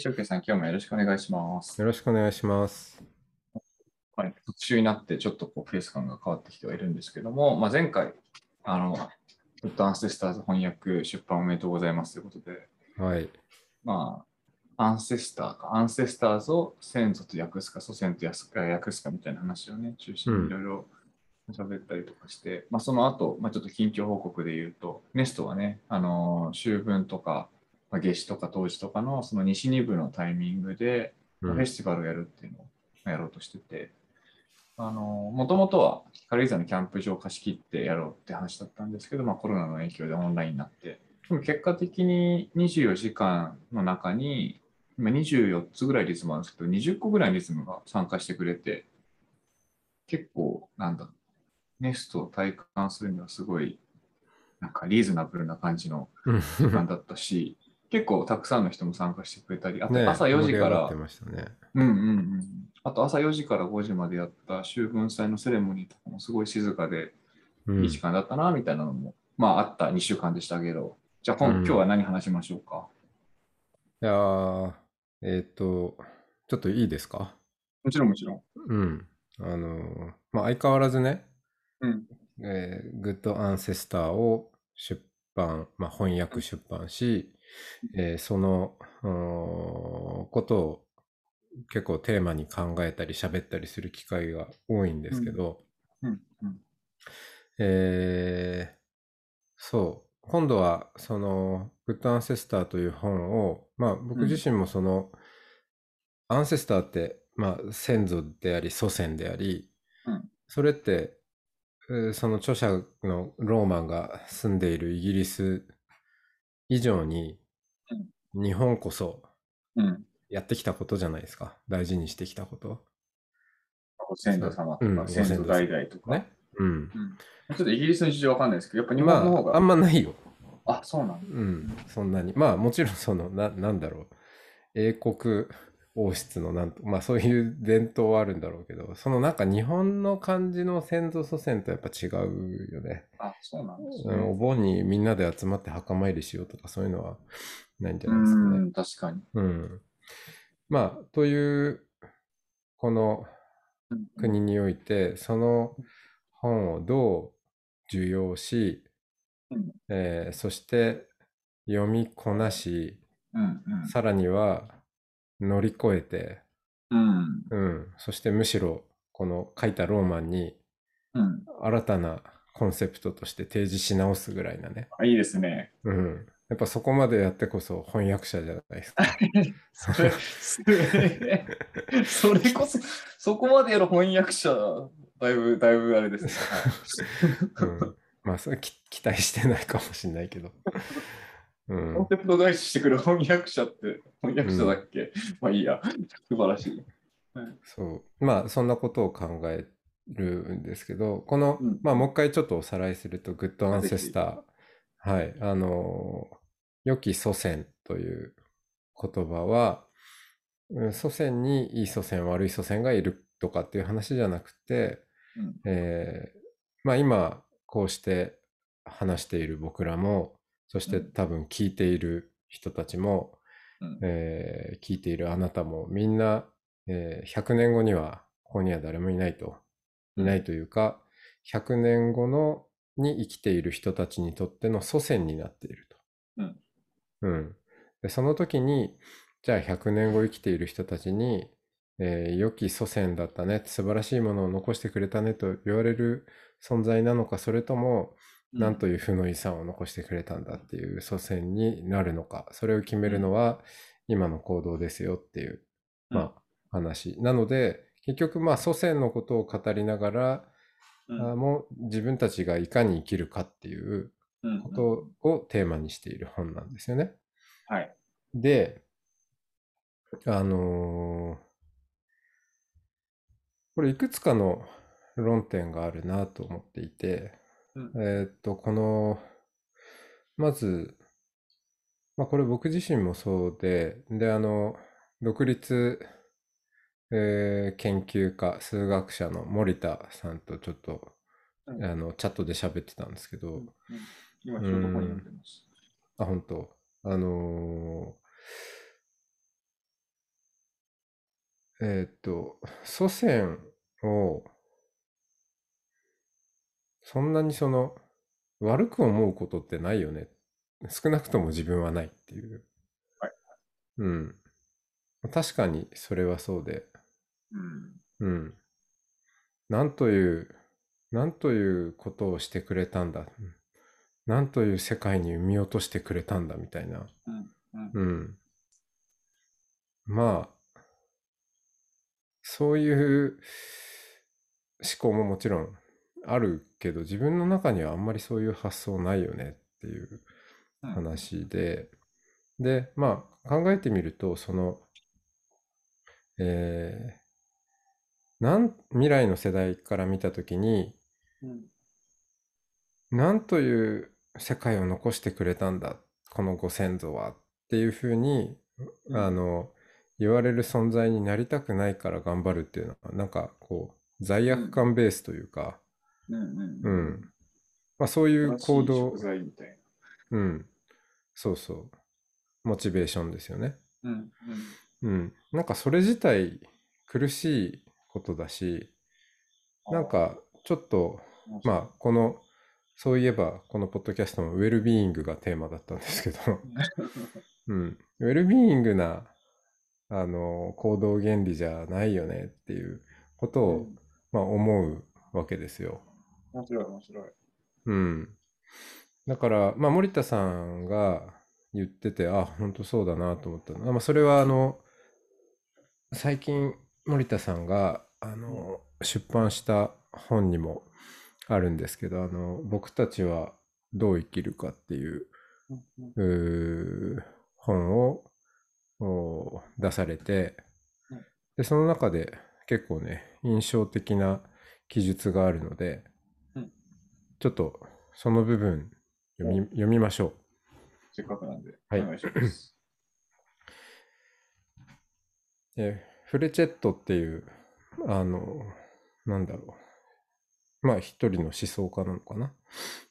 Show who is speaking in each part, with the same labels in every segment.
Speaker 1: さん、今日もよろしくお願いします。
Speaker 2: よろしくお願いします。
Speaker 1: はい、特集になってちょっとこうフェース感が変わってきてはいるんですけども、まあ、前回、あの、フットアンセスターズ翻訳出版おめでとうございますということで、
Speaker 2: はい。
Speaker 1: まあ、アンセスターか、アンセスターズを先祖と訳すか、祖先と訳すかみたいな話をね、中心にいろいろ喋ったりとかして、まあ、その後、まあ、ちょっと近況報告で言うと、ネストはね、あの、秋分とか、まあ、夏至とか冬至とかのその西2部のタイミングで、
Speaker 2: うん。
Speaker 1: フェスティバルをやるっていうのをやろうとしてて、あの、もともとは軽井沢のキャンプ場を貸し切ってやろうって話だったんですけど、まあコロナの影響でオンラインになって、でも結果的に24時間の中に、今24つぐらいリズムあるんですけど、20個ぐらいリズムが参加してくれて、結構、なんだ、ネストを体感するにはすごい、なんかリーズナブルな感じの
Speaker 2: うん
Speaker 1: 時間だったし、結構たくさんの人も参加してくれたり、あと
Speaker 2: ね
Speaker 1: 朝4時から
Speaker 2: 盛り上がって、ましたね。
Speaker 1: うんうんうん。あと朝4時から5時までやった秋分祭のセレモニーとかもすごい静かで
Speaker 2: うん
Speaker 1: いい時間だったな、みたいなのも、まああった2週間でしたけど、じゃあ今,、
Speaker 2: うん
Speaker 1: 今日は何話しましょうか？
Speaker 2: いやー、えっ、と、ちょっといいですか？
Speaker 1: もちろんもちろん。
Speaker 2: うん。あのーまあ、相変わらずね、
Speaker 1: うん。
Speaker 2: えー、グッドアンセスターを出版、まあ、翻訳出版し、えーそのことを結構テーマに考えたり喋ったりする機会が多いんですけど、
Speaker 1: うん。うん。
Speaker 2: えーそう。今度は、その、グッドアンセスターという本を、まあ、僕自身もその、アンセスターって、まあ、先祖であり、祖先であり、
Speaker 1: うん
Speaker 2: それって、えーその著者のローマンが住んでいるイギリス以上に、日本こそ
Speaker 1: うん。
Speaker 2: やってきたことじゃないですか。大事にしてきたこと。
Speaker 1: ご先祖様とか、
Speaker 2: うん
Speaker 1: 先祖代々とか。
Speaker 2: ね。うん。
Speaker 1: うん。ちょっとイギリスの事情わかんないですけど、やっぱ日
Speaker 2: ま
Speaker 1: 本の方が、
Speaker 2: あ、あんまないよ。
Speaker 1: あ、そうなんだ。
Speaker 2: うん、そんなに。まあもちろんその、な、なんだろう。英国王室のなんと、まあそういう伝統はあるんだろうけど、そのなんか日本の感じの先祖祖先とやっぱ違うよね。
Speaker 1: あ、そうなんですね。
Speaker 2: うん、お盆にみんなで集まって墓参りしようとかそういうのはないんじゃ
Speaker 1: う
Speaker 2: ないですかね。
Speaker 1: ん、確かに。
Speaker 2: うん。まあ、という、この
Speaker 1: うん
Speaker 2: 国において、その本をどう受容し、
Speaker 1: うん
Speaker 2: えーそして読みこなし、
Speaker 1: うん。
Speaker 2: さらには乗り越えて、
Speaker 1: うん。
Speaker 2: うん、そしてむしろこの書いたローマンに
Speaker 1: うん。
Speaker 2: 新たなコンセプトとして提示し直すぐらいなね。
Speaker 1: あいいですね。
Speaker 2: うん。やっぱそこまでやってこそ翻訳者じゃないですか。
Speaker 1: それ、それ、こそ、そこまでやる翻訳者、だいぶ、だいぶあれですね。
Speaker 2: うん、まあそれき期待してないかもしれないけど。うん
Speaker 1: コンセプト返ししてくる翻訳者って、翻訳者だっけ、まあいいや。素晴らしい。
Speaker 2: そう。まあ、そんなことを考えるんですけど、この、
Speaker 1: うん
Speaker 2: まあ、もう一回ちょっとおさらいすると、グッドアンセスター。はい。あの、良き祖先という言葉は、うん祖先にいい祖先、悪い祖先がいるとかっていう話じゃなくて、
Speaker 1: うん
Speaker 2: えーまあ今、こうして話している僕らも、そして
Speaker 1: うん
Speaker 2: 多分聞いている人たちも、
Speaker 1: うん
Speaker 2: えー聞いているあなたもみんな、えー100年後にはここには誰もいないと。いないというか、100年後のに生きている人たちにとっての祖先になっていると。
Speaker 1: うん。
Speaker 2: うん。で、その時に、じゃあ100年後生きている人たちに、えー良き祖先だったね、素晴らしいものを残してくれたねと言われる存在なのか、それとも、なんという負の遺産を残してくれたんだっていう祖先になるのか、それを決めるのは今の行動ですよっていう、まあ、話。なので、結局、まあ、祖先のことを語りながら、
Speaker 1: うん
Speaker 2: あもう自分たちがいかに生きるかっていう
Speaker 1: うん
Speaker 2: ことをテーマにしている本なんですよね。
Speaker 1: はい。
Speaker 2: で、あのーこれいくつかの論点があるなと思っていて、
Speaker 1: うん
Speaker 2: えーっと、この、まず、まあこれ僕自身もそうで、で、あの、独立、えー研究家、数学者の森田さんとちょっと、
Speaker 1: うん
Speaker 2: あの、チャットで喋ってたんですけど、
Speaker 1: うん今ちょうどんでます。
Speaker 2: あ、本当。あのーえーっと、祖先を、そんなにその、悪く思うことってないよね。少なくとも自分はないっていう。
Speaker 1: はい
Speaker 2: うん。確かにそれはそうで、
Speaker 1: うん。
Speaker 2: うん。なんという、なんということをしてくれたんだ。うんなんという世界に生み落としてくれたんだみたいな。
Speaker 1: うん。うん。
Speaker 2: うん。まあ、そういう思考ももちろんあるけど、自分の中にはあんまりそういう発想ないよねっていう
Speaker 1: うん
Speaker 2: 話で、で、まあ考えてみると、その、えーなん、未来の世代から見たときに、
Speaker 1: うん。
Speaker 2: なんという世界を残してくれたんだ、このご先祖はっていうふうに、
Speaker 1: うん。
Speaker 2: あの、言われる存在になりたくないから頑張るっていうのは、なんかこう、罪悪感ベースというか、
Speaker 1: うん。
Speaker 2: う
Speaker 1: うん。
Speaker 2: ん。まあそういう行動うん。そうそう。モチベーションですよね。
Speaker 1: な。うん。
Speaker 2: うん。なんかそれ自体苦しいことだし、
Speaker 1: うん。
Speaker 2: なんかちょっと、
Speaker 1: あ、
Speaker 2: まあこの、そういえばこのポッドキャストもウェルビーイングがテーマだったんですけど、うん。ウェルビーイングな、あの、行動原理じゃないよねっていうことを、まあ思うわけですよ。
Speaker 1: 面白い、面白い。
Speaker 2: うん。だから、まあ森田さんが言ってて、あ、本当そうだなと思ったの。まあそれはあの、最近森田さんが、あの、出版した本にもあるんですけど、あの、僕たちはどう生きるかっていう、
Speaker 1: う
Speaker 2: 本をお出されて
Speaker 1: うん、
Speaker 2: で、その中で結構ね、印象的な記述があるので
Speaker 1: うん、
Speaker 2: ちょっとその部分読み読みましょ
Speaker 1: せっかくなんで、
Speaker 2: はい
Speaker 1: お願いします。
Speaker 2: う。でフレチェットっていう、あの、なんだろう。まあ一人の思想家なのかな。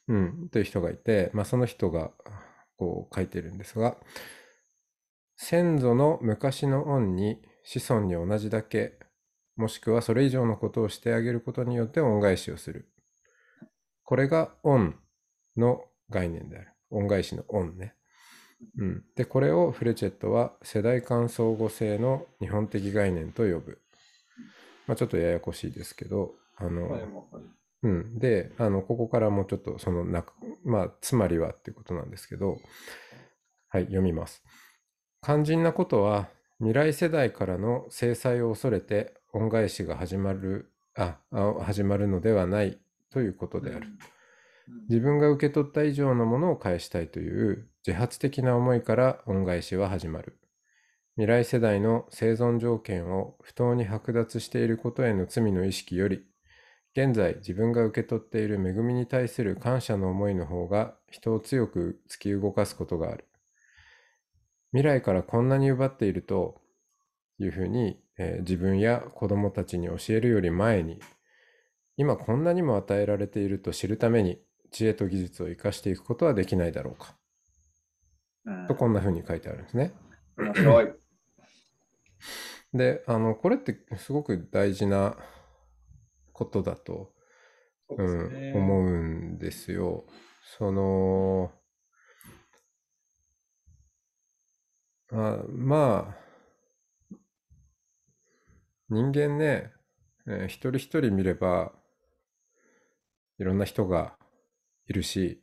Speaker 2: うん、という人がいて、まあその人がこう書いてるんですが、先祖の昔の恩に子孫に同じだけ、もしくはそれ以上のことをしてあげることによって恩返しをする。これが恩の概念である。恩返しの恩ね。うん。で、これをフレチェットは世代間相互性の日本的概念と呼ぶ。まあちょっとややこしいですけど、あの、
Speaker 1: まあでもわかる
Speaker 2: うん。で、あの、ここからもうちょっとその中、まあ、つまりはっていうことなんですけど、はい、読みます。肝心なことは、未来世代からの制裁を恐れて恩返しが始まる、あ、あ始まるのではないということである。
Speaker 1: うん
Speaker 2: 自分が受け取った以上のものを返したいという自発的な思いから恩返しは始まる。未来世代の生存条件を不当に剥奪していることへの罪の意識より、現在自分が受け取っている恵みに対する感謝の思いの方が人を強く突き動かすことがある。未来からこんなに奪っているというふうに、えー自分や子供たちに教えるより前に、今こんなにも与えられていると知るために知恵と技術を生かしていくことはできないだろうか。
Speaker 1: うん
Speaker 2: とこんなふうに書いてあるんですね。
Speaker 1: 面白い。
Speaker 2: で、あの、これってすごく大事なことだと、
Speaker 1: そう
Speaker 2: うん。思うんですよ。その、あまあ、人間ね、えー一人一人見れば、いろんな人がいるし、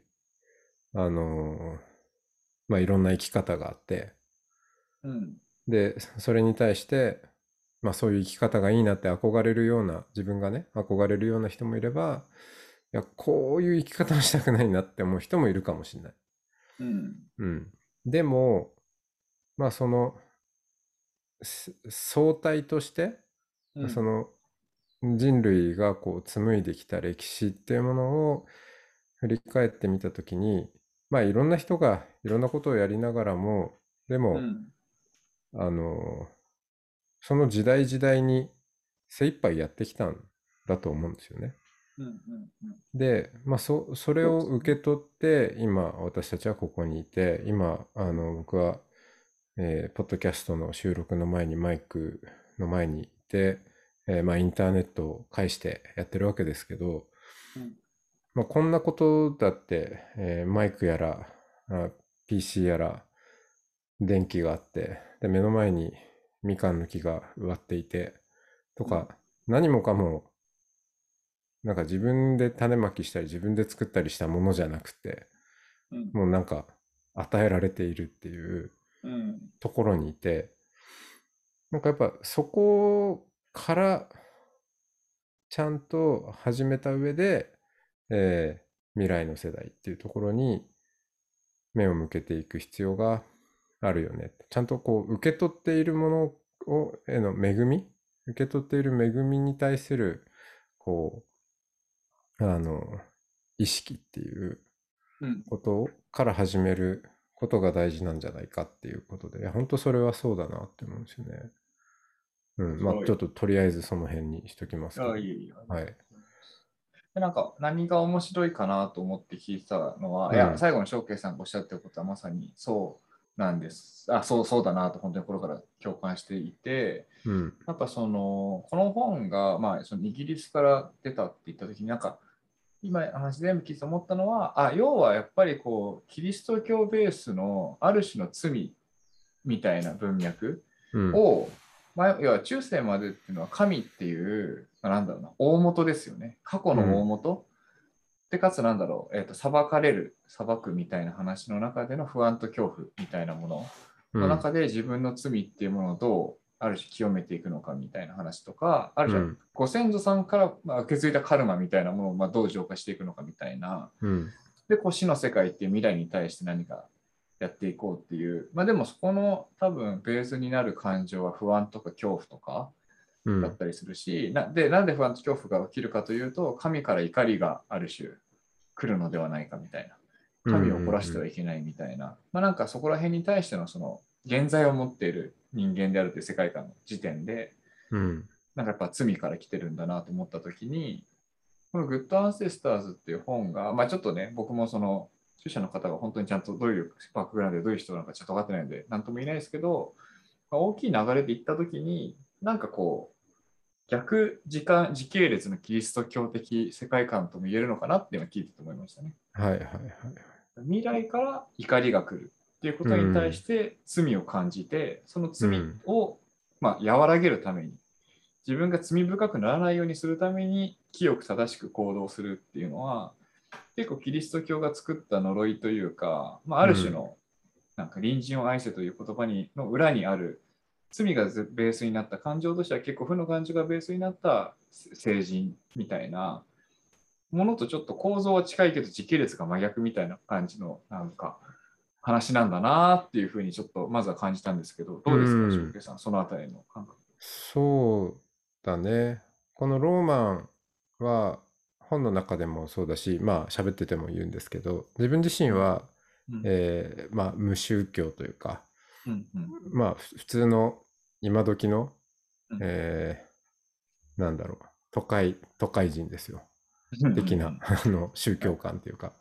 Speaker 2: あのーまあいろんな生き方があって、
Speaker 1: うん。
Speaker 2: で、それに対して、まあそういう生き方がいいなって憧れるような、自分がね、憧れるような人もいれば、いや、こういう生き方をしたくないなって思う人もいるかもしれない。
Speaker 1: うん。
Speaker 2: うん。でも、まあその、す相対として、
Speaker 1: うん
Speaker 2: その人類がこう紡いできた歴史っていうものを振り返ってみたときに、まあいろんな人がいろんなことをやりながらも、でも、
Speaker 1: うん。
Speaker 2: あの、その時代時代に精一杯やってきたんだと思うんですよね。
Speaker 1: うんうんうん。
Speaker 2: で、まあ、そ、それを受け取って、今、私たちはここにいて、今、あの、僕は、えーポッドキャストの収録の前にマイクの前にいて、えーまあ、インターネットを介してやってるわけですけど、
Speaker 1: うん。
Speaker 2: まあ、こんなことだって、えーマイクやら、あ PC やら、電気があって、で、目の前にみかんの木が植わっていて、とか、何もかも、なんか自分で種まきしたり自分で作ったりしたものじゃなくて、
Speaker 1: うん。
Speaker 2: もうなんか与えられているっていう
Speaker 1: うん。
Speaker 2: ところにいて、なんかやっぱそこからちゃんと始めた上で、えー未来の世代っていうところに目を向けていく必要があるよね。ちゃんとこう受け取っているものをへの恵み受け取っている恵みに対するこうあの意識っていう
Speaker 1: うん
Speaker 2: ことから始めることが大事なんじゃないかっていうことで、いや本当それはそうだなって思うんですよね。うん、まあ
Speaker 1: はい
Speaker 2: ちょっととりあえずその辺にしときます。
Speaker 1: あいいよい
Speaker 2: はい。
Speaker 1: でなんか何が面白いかなと思って聞いてたのは、
Speaker 2: うん
Speaker 1: いや最後の翔慶さんがおっしゃってることはまさにそうなんです。あそうそうだなと本当に心から共感していて、
Speaker 2: うん。
Speaker 1: やっぱそのこの本が、まあ、そのイギリスから出たって言った時になんか今話全部聞いて思ったのはあ要はやっぱりこうキリスト教ベースのある種の罪みたいな文脈
Speaker 2: うん。
Speaker 1: を、まあ、要は中世までっていうのは神っていう、まあ、なんだろうな大元ですよね。過去の大元、でかつなんだろう、えー、と裁かれる裁くみたいな話の中での不安と恐怖みたいなもの。の中で自分の罪っていうものをどうある種清めていくのかみたいな話とかある種
Speaker 2: うん。
Speaker 1: ご先祖さんからまあ受け継いだカルマみたいなものをまあどう浄化していくのかみたいな。
Speaker 2: うん。
Speaker 1: でこう死の世界っていう未来に対して何かやっていこうっていうまあでもそこの多分ベースになる感情は不安とか恐怖とか
Speaker 2: うん。
Speaker 1: だったりするし、なでなんで不安と恐怖が起きるかというと神から怒りがある種来るのではないかみたいな神を怒らせてはいけないみたいな、まあなんかそこら辺に対してのその現在を持っている人間であるという世界観の時点で
Speaker 2: うん。
Speaker 1: なんかやっぱ罪から来てるんだなと思った時にこの「グッドアンセスターズ」っていう本が、まあ、ちょっとね僕もその著者の方が本当にちゃんとどういうバックグラウンドでどういう人なのかちょっと分かってないので何とも言えないですけど、まあ大きい流れでいった時になんかこう逆時間時系列のキリスト教的世界観とも言えるのかなっていうのを聞いてて思いましたね。
Speaker 2: はいはいはい。
Speaker 1: 未来から怒りが来るっていうことに対して罪を感じて、その罪を、まあ、和らげるために自分が罪深くならないようにするために清く正しく行動するっていうのは結構キリスト教が作った呪いというか、まあ、ある種のなんか隣人を愛せという言葉にの裏にある罪がベースになった感情としては結構負の感情がベースになった成人みたいなものとちょっと構造は近いけど時系列が真逆みたいな感じのなんか話なんだなっていうふうにちょっとまずは感じたんですけどどうです
Speaker 2: うん
Speaker 1: か翔平さんそのあたりの感覚。
Speaker 2: そうだね。このローマンは本の中でもそうだし、まあ喋ってても言うんですけど、自分自身は、
Speaker 1: うん。
Speaker 2: えーまあ無宗教というか、
Speaker 1: うんうん。
Speaker 2: まあふ普通の今時の、
Speaker 1: うん。
Speaker 2: えーなんだろう、都会、都会人ですよ。的な、
Speaker 1: うん。
Speaker 2: あの宗教観っていうか、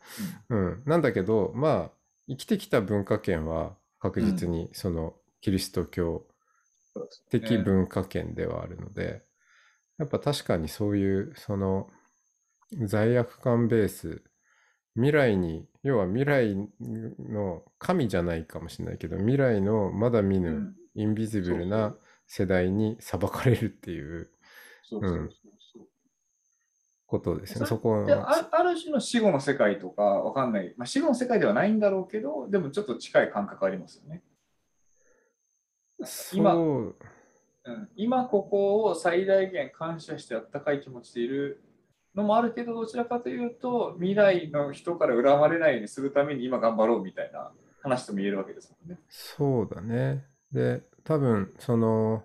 Speaker 2: うん、なんだけどまあ生きてきた文化圏は確実にそのキリスト教的
Speaker 1: ね。
Speaker 2: 文化圏ではあるので、やっぱ確かにそういうその罪悪感ベース。未来に要は未来の神じゃないかもしれないけど未来のまだ見ぬ
Speaker 1: うん。
Speaker 2: インビジブルな世代に裁かれるっていうことですね。
Speaker 1: そ
Speaker 2: こ
Speaker 1: であある種の死後の世界とかわかんない、まあ、死後の世界ではないんだろうけどでもちょっと近い感覚ありますよね。今
Speaker 2: う
Speaker 1: ん、今ここを最大限感謝してあったかい気持ちでいるのもあるけどどちらかというと未来の人から恨まれないようにするために今頑張ろうみたいな話とも言えるわけですもんね。
Speaker 2: そうだね。で、多分その、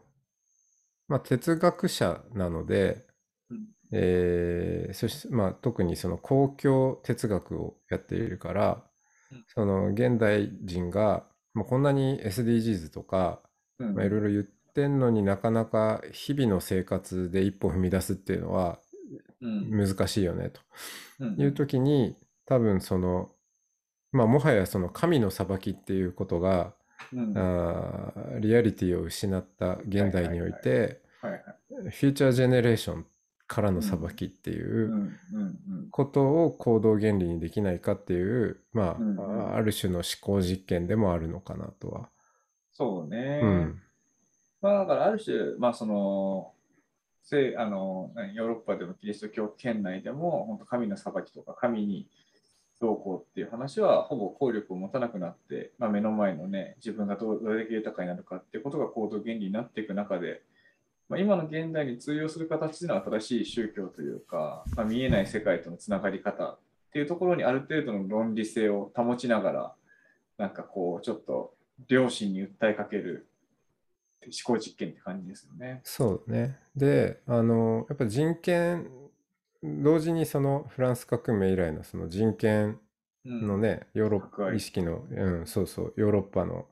Speaker 2: まあ、哲学者なので、
Speaker 1: うん
Speaker 2: えーそして、まあ、特にその公共哲学をやっているから、
Speaker 1: うん
Speaker 2: その現代人が、まあ、こんなに SDGs とか、
Speaker 1: うん
Speaker 2: まあ、いろいろ言ってんのになかなか日々の生活で一歩踏み出すっていうのは
Speaker 1: うん
Speaker 2: 難しいよねと。
Speaker 1: うん
Speaker 2: いう時に多分そのまあもはやその神の裁きっていうことが
Speaker 1: うん。
Speaker 2: あーリアリティを失った現代においてフューチャージェネレーションからの裁きっていうことを行動原理にできないかっていうまあある種の思考実験でもあるのかなとは。
Speaker 1: そうね。
Speaker 2: うん。
Speaker 1: まあだからある種、まあその、せあのヨーロッパでもキリスト教圏内でも、本当神の裁きとか神にどうこうっていう話はほぼ効力を持たなくなって、まあ、目の前のね、自分がどどれだけ豊かになるかっていうことが行動原理になっていく中で、まあ、今の現代に通用する形での新しい宗教というか、まあ、見えない世界とのつながり方っていうところにある程度の論理性を保ちながら、なんかこう、ちょっと良心に訴えかける思考実験って感じですよね。
Speaker 2: そうね。で、あの、やっぱ人権、同時にそのフランス革命以来のその人権
Speaker 1: うん
Speaker 2: のね、ヨーロッパ意識の、うん、そうそう、ヨーロッパの、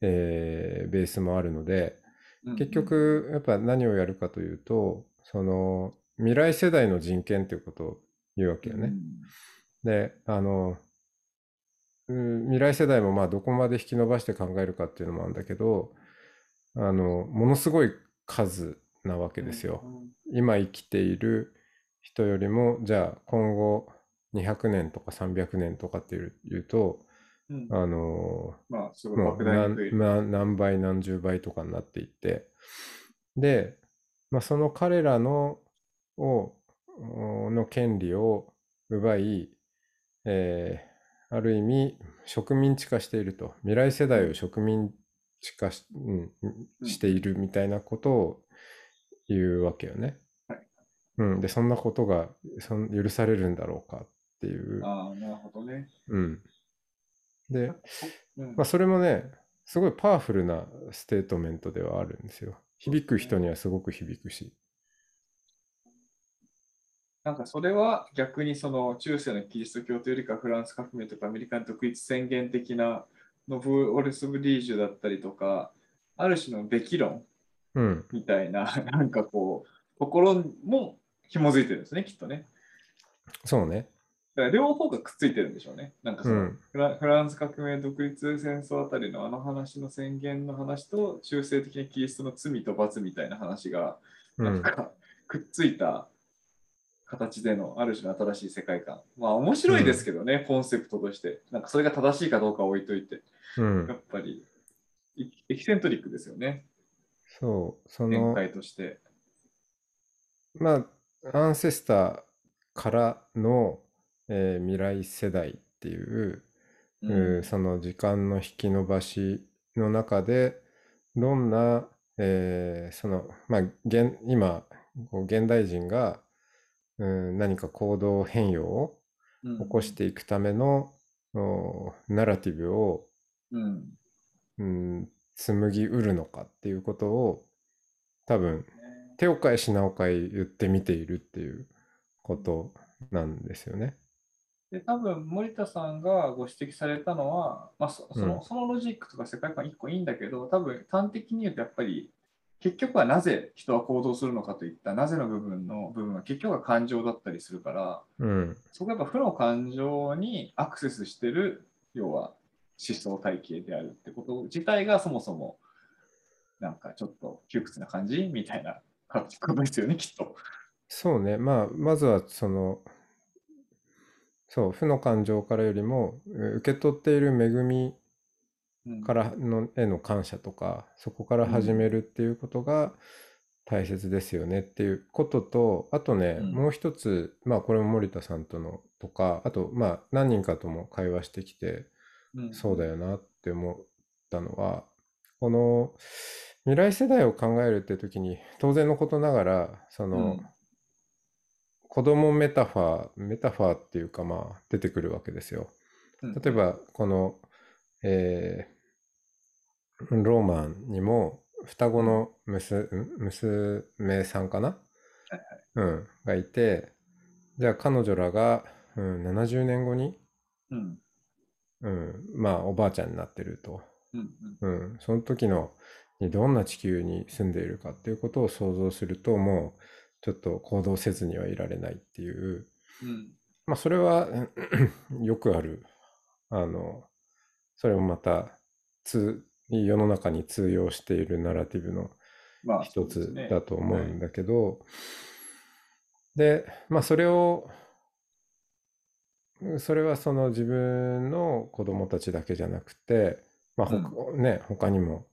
Speaker 2: えーベースもあるので、
Speaker 1: うん
Speaker 2: 結局、やっぱ何をやるかというと、その、未来世代の人権ということを言うわけよね。で、あの、うん未来世代もまあどこまで引き伸ばして考えるかっていうのもあるんだけど、あの、ものすごい数なわけですよ。今生きている人よりも、じゃあ今後200年とか300年とかっていうと、
Speaker 1: うん。
Speaker 2: あの
Speaker 1: まあ、すごい大。
Speaker 2: 何倍何十倍とかになっていって、で、まあ、その彼らのをおの権利を奪い、えーある意味植民地化していると。未来世代を植民地化し,、うん
Speaker 1: うん
Speaker 2: しているみたいなことを言うわけよね。
Speaker 1: はい
Speaker 2: うん、でそんなことがそん許されるんだろうかっていう。
Speaker 1: ああ、なるほどね。
Speaker 2: うん、で、
Speaker 1: うん
Speaker 2: まあ、それもね、すごいパワフルなステートメントではあるんですよ。響く人にはすごく響くし。
Speaker 1: なんかそれは逆にその中世のキリスト教というよりかフランス革命とかアメリカの独立宣言的な noblesse oblige だったりとか、ある種のべき論
Speaker 2: うん、
Speaker 1: みたいな、なんかこう、ところも紐づいてるんですね、きっとね。
Speaker 2: そうね。
Speaker 1: だから両方がくっついてるんでしょうね。なんかその、
Speaker 2: うん
Speaker 1: フランス革命独立戦争あたりのあの話の宣言の話と中世的なキリストの罪と罰みたいな話が、
Speaker 2: うん、
Speaker 1: なんかくっついた形でのある種の新しい世界観。まあ面白いですけどね、コンセプトとして。なんかそれが正しいかどうかは置いといて、
Speaker 2: うん
Speaker 1: やっぱりエキセントリックですよね、
Speaker 2: そう、そ
Speaker 1: 展
Speaker 2: の、
Speaker 1: 開として。
Speaker 2: まあ、アンセスターからの、えー未来世代っていう、
Speaker 1: うん
Speaker 2: うんその時間の引き伸ばしの中で、どんな、えーその、まあ、現今、こう現代人が、うん、何か行動変容を起こしていくための、おナラティブを、
Speaker 1: うん。
Speaker 2: うん、紡ぎうるのかっていうことを多分手を変え品を変え言ってみているっていうことなんですよね。
Speaker 1: で多分森田さんがご指摘されたのは、まあ、そその
Speaker 2: うん
Speaker 1: そのロジックとか世界観1個いいんだけど多分端的に言うとやっぱり結局はなぜ人は行動するのかといったなぜの部分の部分は結局は感情だったりするから
Speaker 2: うん、
Speaker 1: そこはやっぱ負の感情にアクセスしてる要は思想体系であるってこと自体がそもそもなんかちょっと窮屈な感じみたいなことですよねきっと。
Speaker 2: そうね。まあ、まずはその、そう、負の感情からよりも、う受け取っている恵み
Speaker 1: うん
Speaker 2: からのへの感謝とか、そこから始めるっていうことが大切ですよねっていうことと、あとね、
Speaker 1: うん。
Speaker 2: もう一つ、まあこれも森田さんとのとか、あとまあ何人かとも会話してきて、
Speaker 1: うん。
Speaker 2: そうだよなって思ったのは、この未来世代を考えるって時に、当然のことながら、その、
Speaker 1: うん。
Speaker 2: 子供メタファー、メタファーっていうかまあ出てくるわけですよ。
Speaker 1: うん。
Speaker 2: 例えばこの、えーローマンにも双子の娘娘さんかな、
Speaker 1: はいはい
Speaker 2: うん、がいて、じゃあ彼女らが、うん、70年後に、
Speaker 1: うん。
Speaker 2: うん、まあおばあちゃんになってると。
Speaker 1: うん。
Speaker 2: うん、その時のにどんな地球に住んでいるかっていうことを想像するともうちょっと行動せずにはいられないっていう
Speaker 1: うん。
Speaker 2: まあそれはうんよくあるあのそれもまた通世の中に通用しているナラティブの
Speaker 1: まあ、
Speaker 2: 一つだと思うんだけどでまあそれをそれはその自分の子供たちだけじゃなくて、まあほね、他にも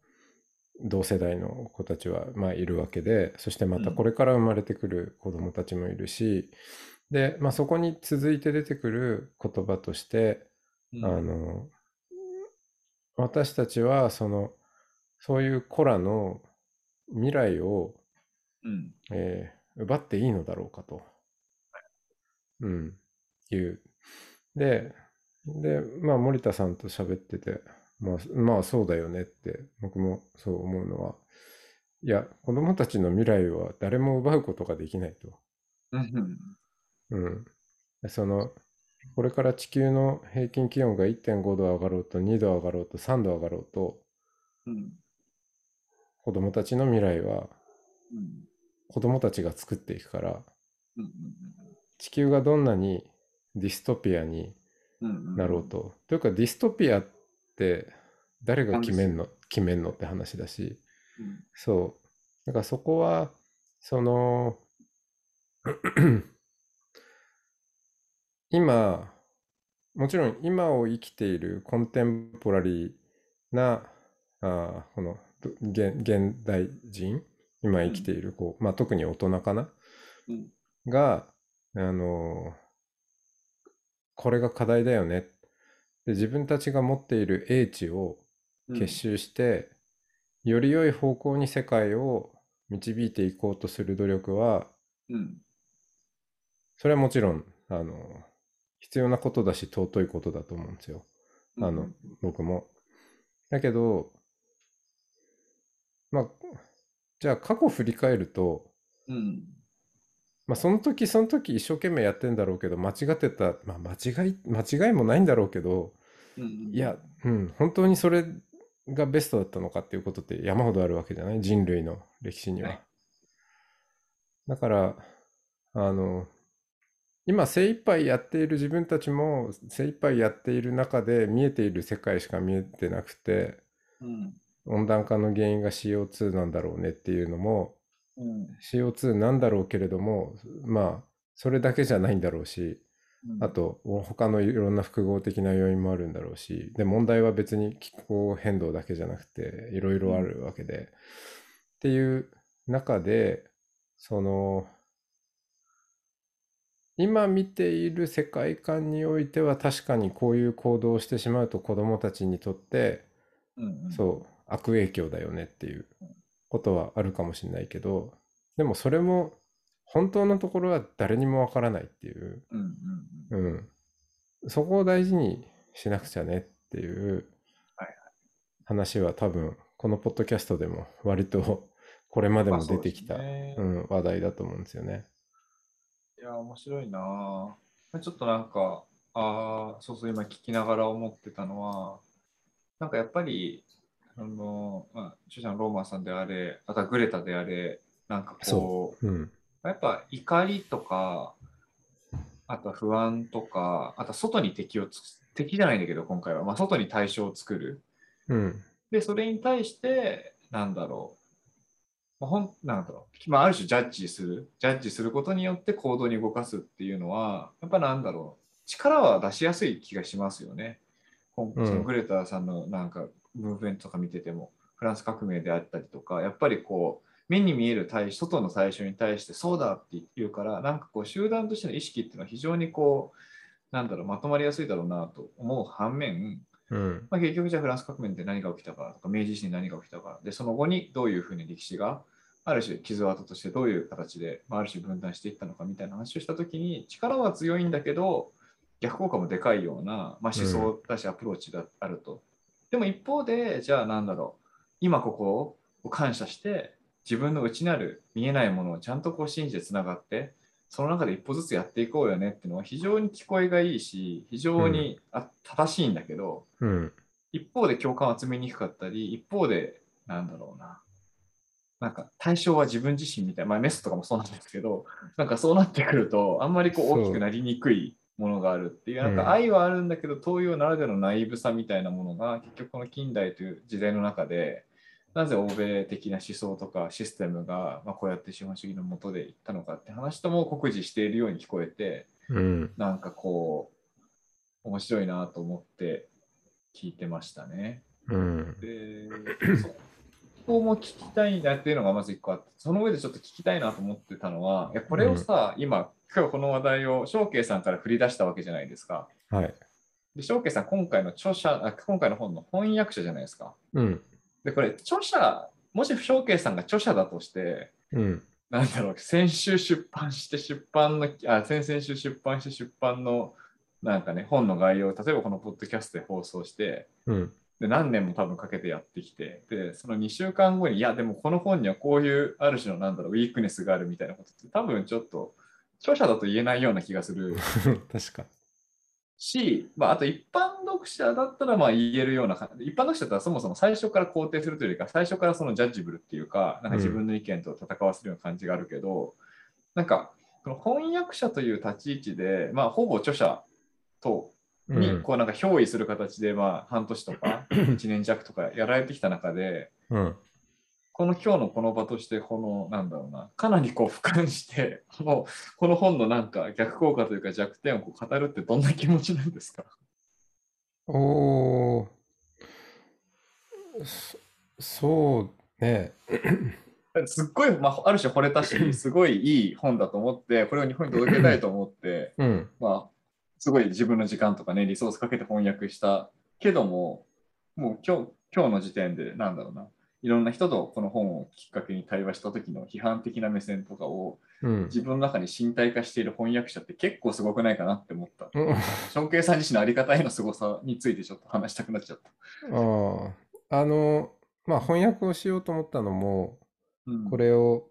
Speaker 2: 同世代の子たちはまあいるわけでそしてまた
Speaker 1: うん。
Speaker 2: これから生まれてくる子供たちもいるしで、まあ、そこに続いて出てくる言葉として
Speaker 1: うん。
Speaker 2: あの私たちはそのそういう子らの未来を、
Speaker 1: うん。
Speaker 2: えー奪っていいのだろうかと、うん、いう。で、で、まあ森田さんと喋ってて、まあ、まあそうだよねって僕もそう思うのは、いや、子供たちの未来は誰も奪うことができないと。
Speaker 1: うん。
Speaker 2: その、これから地球の平均気温が1.5度上がろうと2度上がろうと3度上がろうと、
Speaker 1: うん。
Speaker 2: 子供たちの未来は
Speaker 1: うん。
Speaker 2: 子供たちが作っていくから、
Speaker 1: うん。
Speaker 2: 地球がどんなにディストピアに
Speaker 1: うん。
Speaker 2: なろうと。というかディストピアって誰が決めんの？決めんのって話だし、
Speaker 1: うん。
Speaker 2: そう。だからそこは、その、今、もちろん今を生きているコンテンポラリーな、あーこのど現現代人、今生きている子、まあ特に大人かな、
Speaker 1: うん
Speaker 2: が、あのこれが課題だよね。で自分たちが持っている英知を
Speaker 1: うん
Speaker 2: 結集して、より良い方向に世界を導いていこうとする努力は、
Speaker 1: うん。
Speaker 2: それはもちろん、あの、必要なことだし、尊いことだと思うんですよ。あの、僕も。だけど、まあ、じゃあ過去振り返ると、
Speaker 1: うん。
Speaker 2: まあ、その時その時一生懸命やってんだろうけど、間違ってた、まあ、間違い、間違いもないんだろうけど、
Speaker 1: うん。
Speaker 2: いや、うん、本当にそれがベストだったのかっていうことって山ほどあるわけじゃない？人類の歴史には。
Speaker 1: はい
Speaker 2: だから、あの、今精一杯やっている自分たちも精一杯やっている中で見えている世界しか見えてなくて、
Speaker 1: うん。
Speaker 2: 温暖化の原因が CO2 なんだろうねっていうのも、
Speaker 1: うん。
Speaker 2: CO2 なんだろうけれども、まあ、それだけじゃないんだろうし、
Speaker 1: うん
Speaker 2: あ、と他のいろんな複合的な要因もあるんだろうしで問題は別に気候変動だけじゃなくていろいろあるわけで、っていう中でその今見ている世界観においては確かにこういう行動をしてしまうと子どもたちにとって
Speaker 1: うん。
Speaker 2: そう悪影響だよねっていうことはあるかもしれないけどでもそれも本当のところは誰にもわからないっていう
Speaker 1: うん。うん。
Speaker 2: うん、そこを大事にしなくちゃねっていう話は多分このポッドキャストでも割とこれまでも出てきた、
Speaker 1: ね
Speaker 2: うん、話題だと思うんですよね。
Speaker 1: いや、面白いな。ぁ。ちょっとなんか、ああ、そうそう、今聞きながら思ってたのは、なんかやっぱり、あの、まあ、著者のローマンさんであれ、あとはグレタであれ、なんかこ
Speaker 2: そう。ん、
Speaker 1: う、やっぱ怒りとか、あとは不安とか、あとは外に敵をつ、敵じゃないんだけど、今回は、まあ、外に対象を作る。
Speaker 2: うん、
Speaker 1: で、それに対して、なんだろう、まあ、ほんなんだろう、まあ、ある種ジャッジする、ジャッジすることによって行動に動かすっていうのは、やっぱなんだろう、力は出しやすい気がしますよね。そのグレタさんのなんかムーブメントとか見てても、フランス革命であったりとか、やっぱりこう、目に見える対外の対象に対してそうだって言うから、なんかこう集団としての意識っていうのは非常にこう、なんだろう、まとまりやすいだろうなと思う反面、
Speaker 2: うん、
Speaker 1: まあ、結局じゃあフランス革命で何が起きたかとか明治維新で何が起きたか。でその後にどういうふうに歴史がある種傷跡としてどういう形で、まあ、ある種分断していったのかみたいな話をしたときに力は強いんだけど逆効果もでかいような、まあ、思想だしアプローチがあると、でも一方でじゃあなんだろう今ここを感謝して、自分の内なる見えないものをちゃんとこう信じてつながって、その中で一歩ずつやっていこうよねっていうのは非常に聞こえがいいし、非常に、あ正しいんだけど、
Speaker 2: うん。
Speaker 1: 一方で共感を集めにくかったり、一方で、なんだろうな。なんか対象は自分自身みたいな、まあメスとかもそうなんですけど、なんかそうなってくると、あんまりこう大きくなりにくいものがあるっていう、なん
Speaker 2: うん
Speaker 1: か愛はあるんだけど、東洋ならではのナイーブさみたいなものが、結局この近代という時代の中で、なぜ欧米的な思想とかシステムが、まあ、こうやって資本主義のもとでいったのかって話とも酷似しているように聞こえて、
Speaker 2: うん。
Speaker 1: なんかこう、面白いなと思って聞いてましたね。
Speaker 2: うん。
Speaker 1: で、そこも聞きたいなっていうのがまず一個あって、その上でちょっと聞きたいなと思ってたのは、いやこれをさ、今、今日この話題を翔慶さんから振り出したわけじゃないですか。
Speaker 2: はい。
Speaker 1: で、翔慶さん、今回の著者あ、今回の本の翻訳者じゃないですか。
Speaker 2: うん。
Speaker 1: で、これ、著者、もし翔慶さんが著者だとして、
Speaker 2: うん。
Speaker 1: なんだろう、先週出版して出版の、あ、先々週出版して出版の、なんかね、本の概要を、例えばこのポッドキャストで放送して、
Speaker 2: うん。
Speaker 1: で何年も多分かけてやってきて、で、その2週間後に、いや、でもこの本にはこういう、ある種の、なんだろう、ウィークネスがあるみたいなことって、多分ちょっと、著者だと言えないような気がする
Speaker 2: 確か。
Speaker 1: し、まあ、あと一般読者だったらまあ言えるような感じ、一般読者だったらそもそも最初から肯定するというよりか、最初からそのジャッジブルっていうか、なんか自分の意見と戦わせるような感じがあるけど、なんか、この翻訳者という立ち位置で、まあ、ほぼ著者と
Speaker 2: うん。
Speaker 1: にこうなんか憑依する形で、まあ、半年とか 1年弱とかやられてきた中で、
Speaker 2: うん。
Speaker 1: この今日のこの場として、このなんだろうな、かなりこう俯瞰して、このこの本のなんか逆効果というか弱点をこう語るってどんな気持ちなんですか？
Speaker 2: おー。そそうね。
Speaker 1: すっごい、まあ、ある種惚れたし、すごいいい本だと思って、これを日本に届けたいと思って、
Speaker 2: うん。
Speaker 1: まあ、すごい自分の時間とかね、リソースかけて翻訳したけども、もう今日今日の時点で、なんだろうな、いろんな人とこの本をきっかけに対話した時の批判的な目線とかを
Speaker 2: うん。
Speaker 1: 自分の中に身体化している翻訳者って結構すごくないかなって思った。
Speaker 2: うん
Speaker 1: 尊敬さん自身のあり方への凄さについてちょっと話したくなっちゃった。
Speaker 2: ああ。あの、まあ翻訳をしようと思ったのも、
Speaker 1: うん
Speaker 2: これを、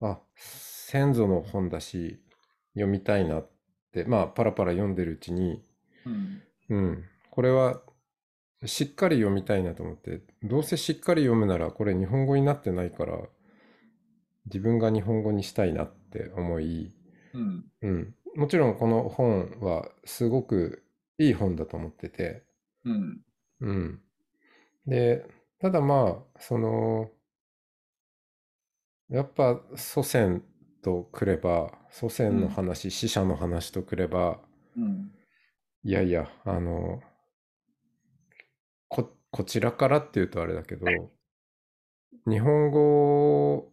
Speaker 2: あ、先祖の本だし、読みたいなって、まあパラパラ読んでるうちに、
Speaker 1: うん。
Speaker 2: うん、これはしっかり読みたいなと思って、どうせしっかり読むならこれ日本語になってないから、自分が日本語にしたいなって思い、
Speaker 1: うん。
Speaker 2: うん、もちろんこの本はすごくいい本だと思ってて、
Speaker 1: うん。
Speaker 2: うん。で、ただまあ、その、やっぱ祖先とくれば、祖先の話、死者の話とくれば、
Speaker 1: うん。
Speaker 2: いやいや、あの、こ、こちらからっていうとあれだけど、日本語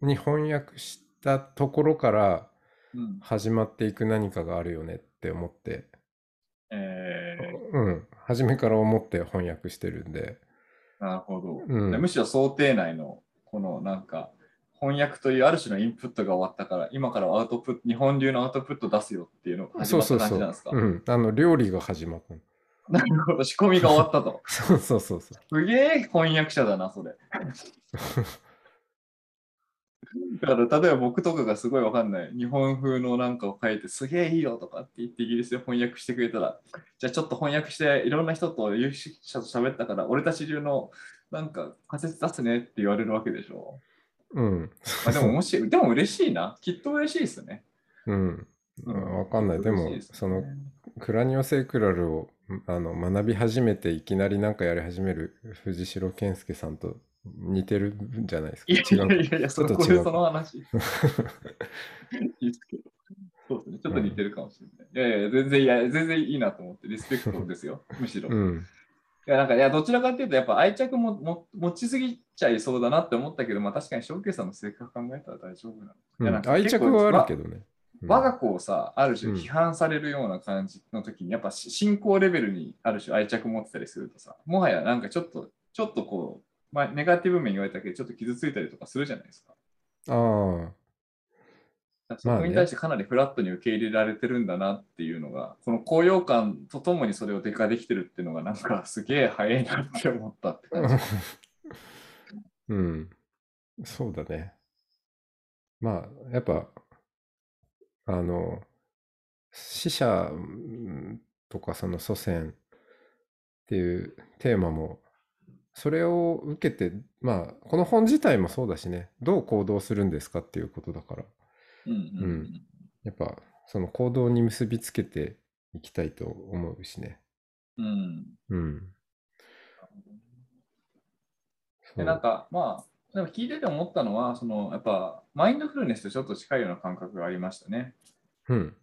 Speaker 2: に翻訳したところから
Speaker 1: うん。
Speaker 2: 始まっていく何かがあるよねって思って、
Speaker 1: え
Speaker 2: うん、初めから思って翻訳してるんで、
Speaker 1: ー、なるほど。
Speaker 2: うん。
Speaker 1: でむしろ想定内のこのなんか翻訳というある種のインプットが終わったから今からアウトプット日本流のアウトプット出すよっていうのが始まった
Speaker 2: そうそうそ
Speaker 1: 感じなんですか？
Speaker 2: う、うん、あの、料理が始まったの。
Speaker 1: なるほど仕込みが終わったと。
Speaker 2: そうそうそうそう。
Speaker 1: すげえ翻訳者だなそれ。だから例えば僕とかがすごいわかんない日本風のなんかを書いてすげえいいよとかって言ってイギリスで翻訳してくれたらじゃあちょっと翻訳していろんな人と有識者と喋ったから俺たち流のなんか仮説出すねって言われるわけでしょ？
Speaker 2: うん。
Speaker 1: あでももしでも嬉しいなきっと嬉しいですね。
Speaker 2: うん。
Speaker 1: うん
Speaker 2: わかんない。でもその、クラニオセイクラルをあの学び始めていきなりなんかやり始める藤代健介さんと似てるんじゃないですか？
Speaker 1: いやいやいやいや、そこ
Speaker 2: ちょっと違う
Speaker 1: でその話。いいですけど。そうですね。ちょっと似てるかもしれない。いやいや、全然いや、全然いいなと思って、リスペクトですよ。むしろ。い
Speaker 2: うん。
Speaker 1: や、なんか、いや、どちらかっていうと、やっぱ愛着もも持ちすぎちゃいそうだなって思ったけど、まあ確かに、ショーケースさんの性格考えたら大丈夫なの。いやなんか
Speaker 2: 愛着はあるけどね。うん
Speaker 1: 我が子をさ、ある種
Speaker 2: うん
Speaker 1: 批判されるような感じの時に、やっぱし信仰レベルにある種愛着持ってたりするとさ、もはやなんかちょっと、ちょっとこう、まあ、ネガティブ面言われたけど、ちょっと傷ついたりとかするじゃないですか。
Speaker 2: あ
Speaker 1: そこに対してかなりフラットに受け入れられてるんだなっていうのが、この高揚感とともにそれをデカできてるっていうのが、なんか すげえ早いなって思ったって
Speaker 2: あ。
Speaker 1: 感じ。
Speaker 2: うん。そうだね。まあ、やっぱ、あの、死者うんとかその祖先っていうテーマも、それを受けて、まあ、この本自体もそうだしね、どう行動するんですかっていうことだから、
Speaker 1: うんうん
Speaker 2: うんやっぱ、その行動に結びつけていきたいと思うしね。
Speaker 1: うん。
Speaker 2: うん。
Speaker 1: でなんかまあでも聞いてて思ったのはそのやっぱマインドフルネスとちょっと近いような感覚がありましたね。
Speaker 2: うん。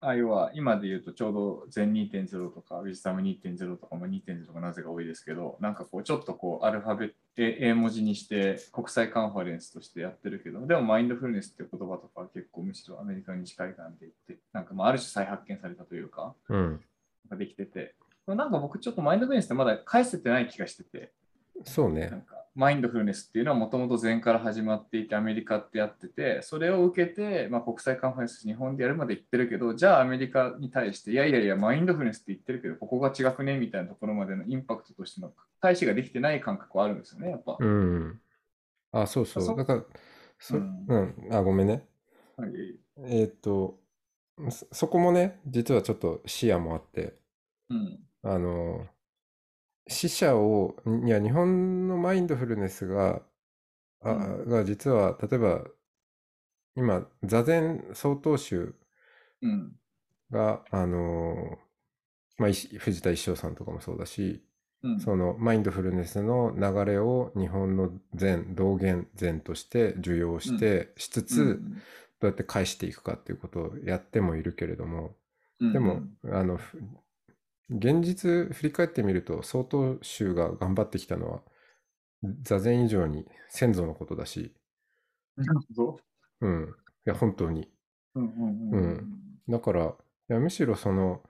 Speaker 1: あ要は今で言うとちょうど全2.0とかウィズダム2.0とかも2.0がなぜか多いですけどなんかこうちょっとこうアルファベット英文字にして国際カンファレンスとしてやってるけどでもマインドフルネスっていう言葉とかは結構むしろアメリカに近い感じで言ってなんかまあある種再発見されたというか
Speaker 2: うん。
Speaker 1: できててなんか僕ちょっとマインドフルネスってまだ返せてない気がしてて
Speaker 2: そうね。
Speaker 1: なんかマインドフルネスっていうのはもともと前から始まっていてアメリカってやっててそれを受けて、まあ、国際カンファレンス日本でやるまで言ってるけどじゃあアメリカに対していやいやいやマインドフルネスって言ってるけどここが違くねみたいなところまでのインパクトとしての対比ができてない感覚はあるんですよねやっぱ。
Speaker 2: うん。あ、そうそ。
Speaker 1: そう
Speaker 2: だから、そ、
Speaker 1: う
Speaker 2: うんん、あ、ごめんね。
Speaker 1: はい
Speaker 2: えーっと、そそこもね、実はちょっと視野もあって、
Speaker 1: うん
Speaker 2: あの、死者を、いや、日本のマインドフルネスが、あ、
Speaker 1: う
Speaker 2: が実は、例えば、今、座禅曹洞宗
Speaker 1: うん。
Speaker 2: が、あの、まあ、石藤田一生さんとかもそうだし、
Speaker 1: うん。
Speaker 2: そのマインドフルネスの流れを日本の禅、道元禅として受容して、しつつ、
Speaker 1: うん
Speaker 2: どうやって返していくかっていうことをやってもいるけれども、
Speaker 1: うん。
Speaker 2: でも、あの、ふ現実振り返ってみると、曹洞宗が頑張ってきたのは、座禅以上に先祖のことだし、うん。いや、本当に。
Speaker 1: うんうんうん
Speaker 2: だから、いやむしろその、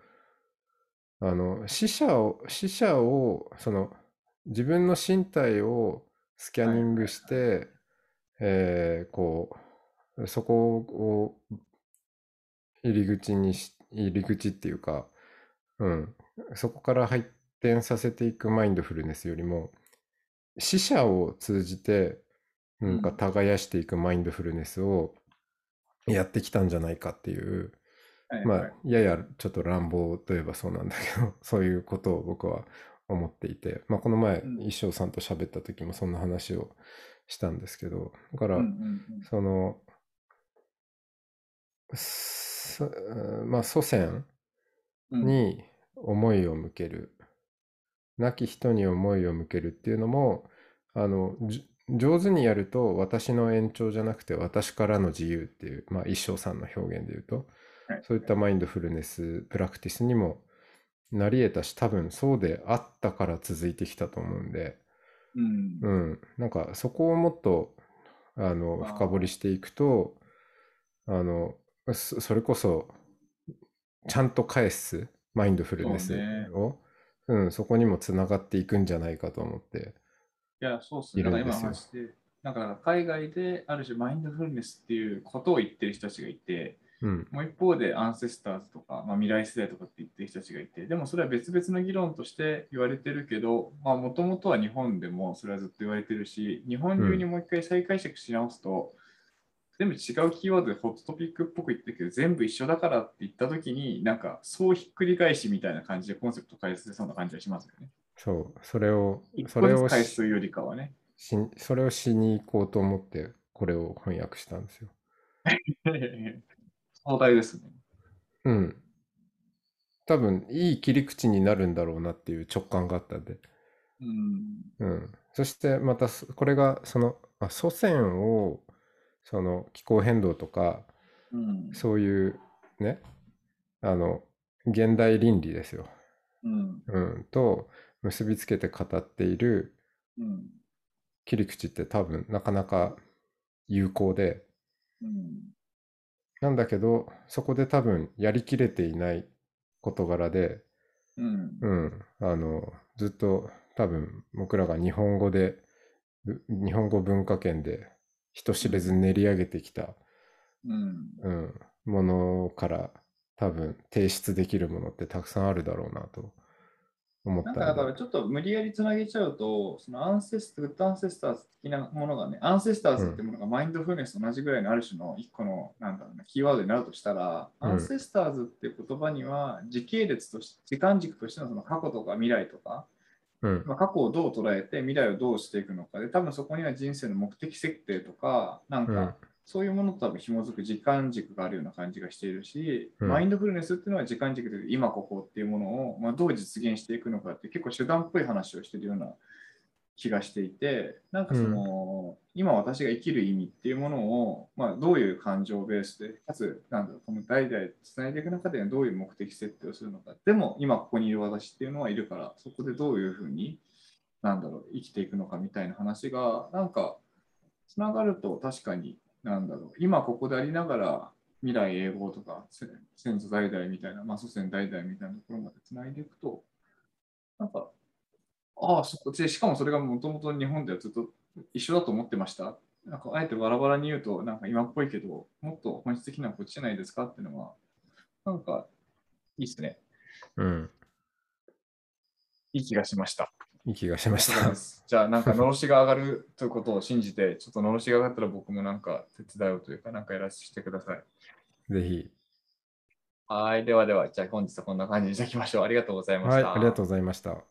Speaker 2: あの、死者を、死者を、その、自分の身体をスキャニングして、えーこう、そこを入り口にし、入り口っていうか、うん、そこから発展させていくマインドフルネスよりも、死者を通じて、なんか
Speaker 1: うん
Speaker 2: 耕していくマインドフルネスをやってきたんじゃないかっていう、まあややちょっと乱暴といえばそうなんだけど、そういうことを僕は思っていて、まあ、この前、
Speaker 1: うん。
Speaker 2: 一生さんと喋った時もそんな話をしたんですけど、だから、その、そまあ、祖先
Speaker 1: うん。
Speaker 2: に思いを向ける、亡き人に思いを向けるっていうのも、あの、じ上手にやると私の延長じゃなくて私からの自由っていう、まあ一生さんの表現で言うと、
Speaker 1: はい。
Speaker 2: そういったマインドフルネスプラクティスにもなり得たし、多分そうであったから続いてきたと思うんで、
Speaker 1: うん。
Speaker 2: うん、なんかそこをもっとあの深掘りしていくと、あの、そそれこそちゃんと返すマインドフルネス
Speaker 1: そうね
Speaker 2: を、うん、そこにもつながっていくんじゃないかと思って。
Speaker 1: いや、そうっすね。
Speaker 2: い
Speaker 1: だから今話か海外である種マインドフルネスっていうことを言ってる人たちがいて、
Speaker 2: うん、
Speaker 1: もう一方でアンセスターズとか、まあ、未来世代とかって言ってる人たちがいて、でもそれは別々の議論として言われてるけど、もともとは日本でもそれはずっと言われてるし、日本流にもう一回再解釈し直すと、全部違うキーワードでホットトピックっぽく言ってるけど、全部一緒だからって言ったときに、なんかそうひっくり返しみたいな感じでコンセプト返せそうな感じがしますよね。
Speaker 2: そう、それを、
Speaker 1: 一
Speaker 2: それを
Speaker 1: 返すよりかはね。
Speaker 2: しそれをしに行こうと思って、これを翻訳したんですよ。
Speaker 1: 壮大ですね。
Speaker 2: うん。多分、いい切り口になるんだろうなっていう直感があったんで。
Speaker 1: うん。
Speaker 2: うん。そしてまたそこれがその、あ祖先をその気候変動とか
Speaker 1: うん。
Speaker 2: そういうね、あの、現代倫理ですよ。
Speaker 1: うん。
Speaker 2: うん。と結びつけて語っている
Speaker 1: うん。
Speaker 2: 切り口って多分なかなか有効で、
Speaker 1: うん。
Speaker 2: なんだけど、そこで多分やりきれていない事柄で、
Speaker 1: うん。
Speaker 2: うん、あの、ずっと多分僕らが日本語で、ぶ日本語文化圏で人知れず練り上げてきた、
Speaker 1: うん。
Speaker 2: うん、ものから多分提出できるものってたくさんあるだろうなと思った
Speaker 1: なんかだからちょっと無理やりつなげちゃうと、そのアンセスグッドアンセスターズ的なものがね、アンセスターズってものがマインドフルネスと同じぐらいのある種の一個のなんだろうなキーワードになるとしたら、
Speaker 2: うん。
Speaker 1: アンセスターズって言葉には時系列として、時間軸としてのその過去とか未来とか、
Speaker 2: うん。
Speaker 1: まあ、過去をどう捉えて未来をどうしていくのか。で、多分そこには人生の目的設定とか、なん
Speaker 2: うん。
Speaker 1: かそういうものと多分紐づく時間軸があるような感じがしているし、
Speaker 2: うん。
Speaker 1: マインドフルネスっていうのは時間軸で今ここっていうものを、まあ、どう実現していくのかって結構手段っぽい話をしているような気がしていて、なんかその、今私が生きる意味っていうものを、まあ、どういう感情ベースで、かつ、なんだろう、この代々つないでいく中でどういう目的設定をするのか。でも、今ここにいる私っていうのはいるから、そこでどういうふうに、なんだろう、生きていくのかみたいな話が、なんか、つながると確かに、なんだろう、今ここでありながら、未来永劫とか、せ先祖代々みたいな、まあ、祖先代々みたいなところまでつないでいくと、なんか、ああ、そこで、しかもそれがもともと日本ではずっと一緒だと思ってました。なんか、あえてバラバラに言うと、なんか今っぽいけど、もっと本質的なこっちじゃないですかっていうのは、なんか、いいっすね。
Speaker 2: うん。
Speaker 1: いい気がしました。
Speaker 2: いい気がしました
Speaker 1: じゃあ、なんか、のろしが上がるということを信じて、ちょっとのろしが上がったら僕もなんか手伝うというか、なんかやらせてください。
Speaker 2: ぜひ。
Speaker 1: はい。ではでは、じゃあ本日はこんな感じにしておきましょう。ありがとうございました。
Speaker 2: はい、ありがとうございました。